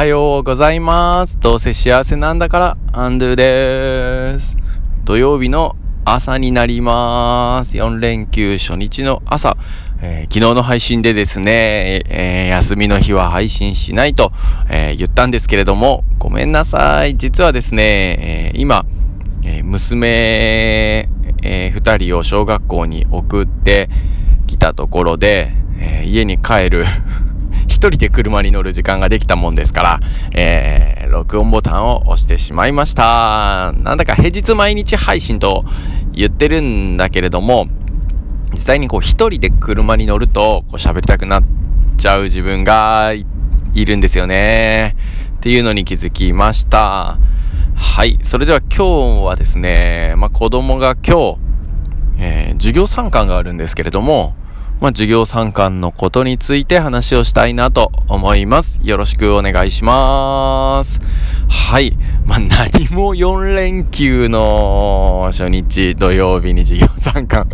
はようございます。どうせ幸せなんだから、アンドゥです。土曜日の朝になります。4連休初日の朝。えー、昨日の配信でですね、えー、休みの日は配信しないと、えー、言ったんですけれども、ごめんなさい。実はですね、え今、え娘、え2人を小学校に送ってきたところで、え家に帰る人で車に乗る時間ができたもんですから、えー、録音ボタンを押してしまいました。なんだか平日毎日配信と言ってるんだけれども、実際にこう一人で車に乗るとこう喋りたくなっちゃう自分がいるんですよね。っていうのに気づきました。はい。それでは今日はですね、まあ、子供が今日、えー、授業参観があるんですけれども、まあ、授業参観のことについて話をしたいなと思います。よろしくお願いします。はい。まあ、何も4連休の初日土曜日に授業参観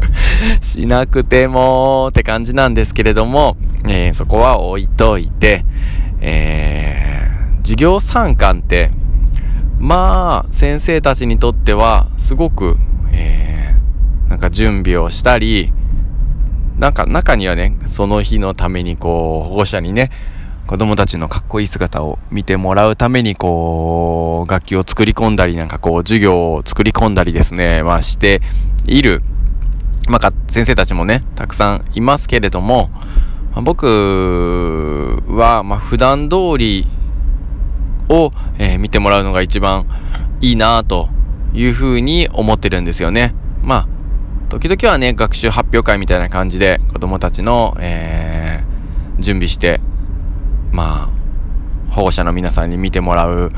しなくてもって感じなんですけれども、えー、そこは置いといて、えー、授業参観って、まあ、先生たちにとってはすごく、えー、なんか準備をしたり、なんか中にはねその日のためにこう保護者にね子供たちのかっこいい姿を見てもらうためにこう楽器を作り込んだりなんかこう授業を作り込んだりですねまあしているまあ先生たちもねたくさんいますけれども、まあ、僕はまあ普段通りを、えー、見てもらうのが一番いいなというふうに思ってるんですよね。時々はね、学習発表会みたいな感じで子供たちの、えー、準備して、まあ、保護者の皆さんに見てもらう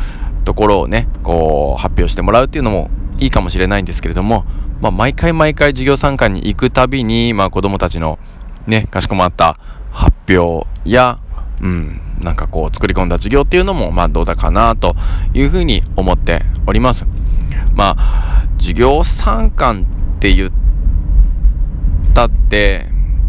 ところをね、こう、発表してもらうっていうのもいいかもしれないんですけれども、まあ、毎回毎回授業参観に行くたびに、まあ、子供たちのね、かしこまった発表や、うん、なんかこう作り込んだ授業っていうのも、まあどうだかなというふうに思っております。まあ、授業参観って言ったって、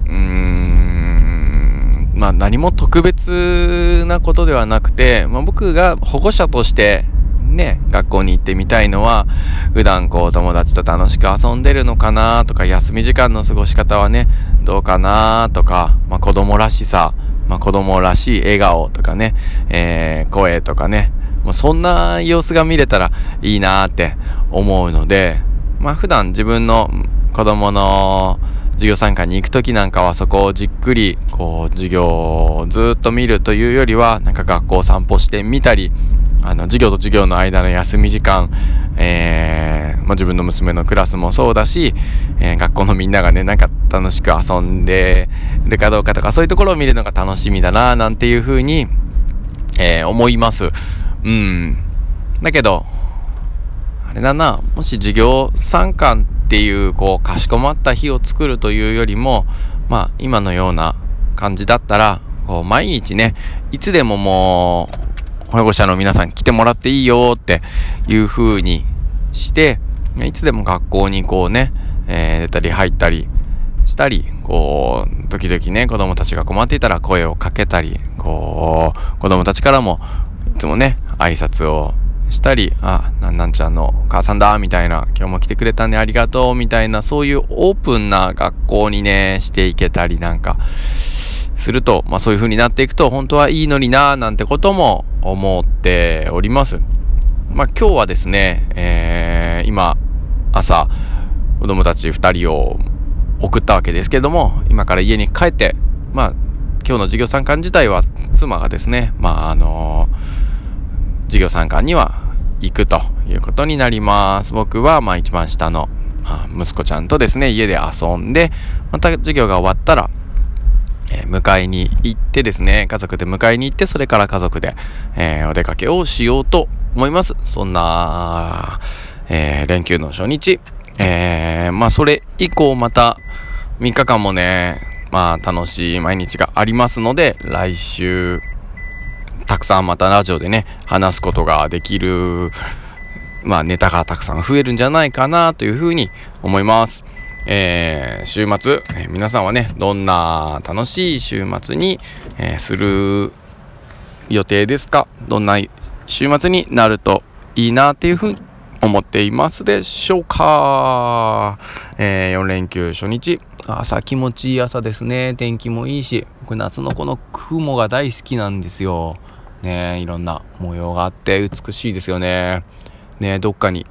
うーん、まあ何も特別なことではなくて、まあ、僕が保護者としてね、学校に行ってみたいのは、普段こう友達と楽しく遊んでるのかなとか、休み時間の過ごし方はね、どうかなとか、まあ子供らしさ、まあ子供らしい笑顔とかね、えー、声とかね、まあ、そんな様子が見れたらいいなって思うので、まあ普段自分の子供の授業参観に行く時なんかはそこをじっくりこう授業をずっと見るというよりはなんか学校を散歩してみたりあの授業と授業の間の休み時間、えーまあ、自分の娘のクラスもそうだし、えー、学校のみんながねなんか楽しく遊んでるかどうかとかそういうところを見るのが楽しみだななんていうふうに、えー、思います。うん。だけどあれだなもし授業参観ってていうこうかしこまった日を作るというよりもまあ今のような感じだったらこう毎日ねいつでももう保護者の皆さん来てもらっていいよっていう風にしていつでも学校にこうね、えー、出たり入ったりしたりこう時々ね子供たちが困っていたら声をかけたりこう子供たちからもいつもね挨拶をしたり、あ、なんなんちゃんのお母さんだ、みたいな、今日も来てくれたんでありがとう、みたいな、そういうオープンな学校にね、していけたりなんか、すると、まあそういう風になっていくと、本当はいいのにな、なんてことも思っております。まあ今日はですね、えー、今、朝、子供たち2人を送ったわけですけども、今から家に帰って、まあ、今日の授業参観自体は妻がですね、まああのー授業参観には行くということになります。僕はまあ一番下のあ息子ちゃんとですね、家で遊んで、また授業が終わったら、えー、迎えに行ってですね、家族で迎えに行って、それから家族で、えー、お出かけをしようと思います。そんな、えー、連休の初日、えまあそれ以降また3日間もね、まあ楽しい毎日がありますので、来週、たくさんまたラジオでね、話すことができる、まあネタがたくさん増えるんじゃないかなというふうに思います。えー、週末、えー、皆さんはね、どんな楽しい週末に、えー、する予定ですか？どんな週末になるといいなっていうふうに思っていますでしょうか、えー、4連休初日朝気持ちいい朝ですね。天気もいいし僕夏のこの雲が大好きなんですよ。ねいろんな模様があって美しいですよね。ねどっかに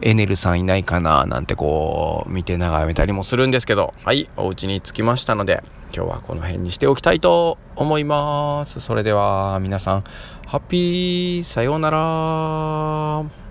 エネルさんいないかななんてこう見て眺めたりもするんですけど。はいお家に着きましたので今日はこの辺にしておきたいと思います。それでは皆さんハッピーさようなら。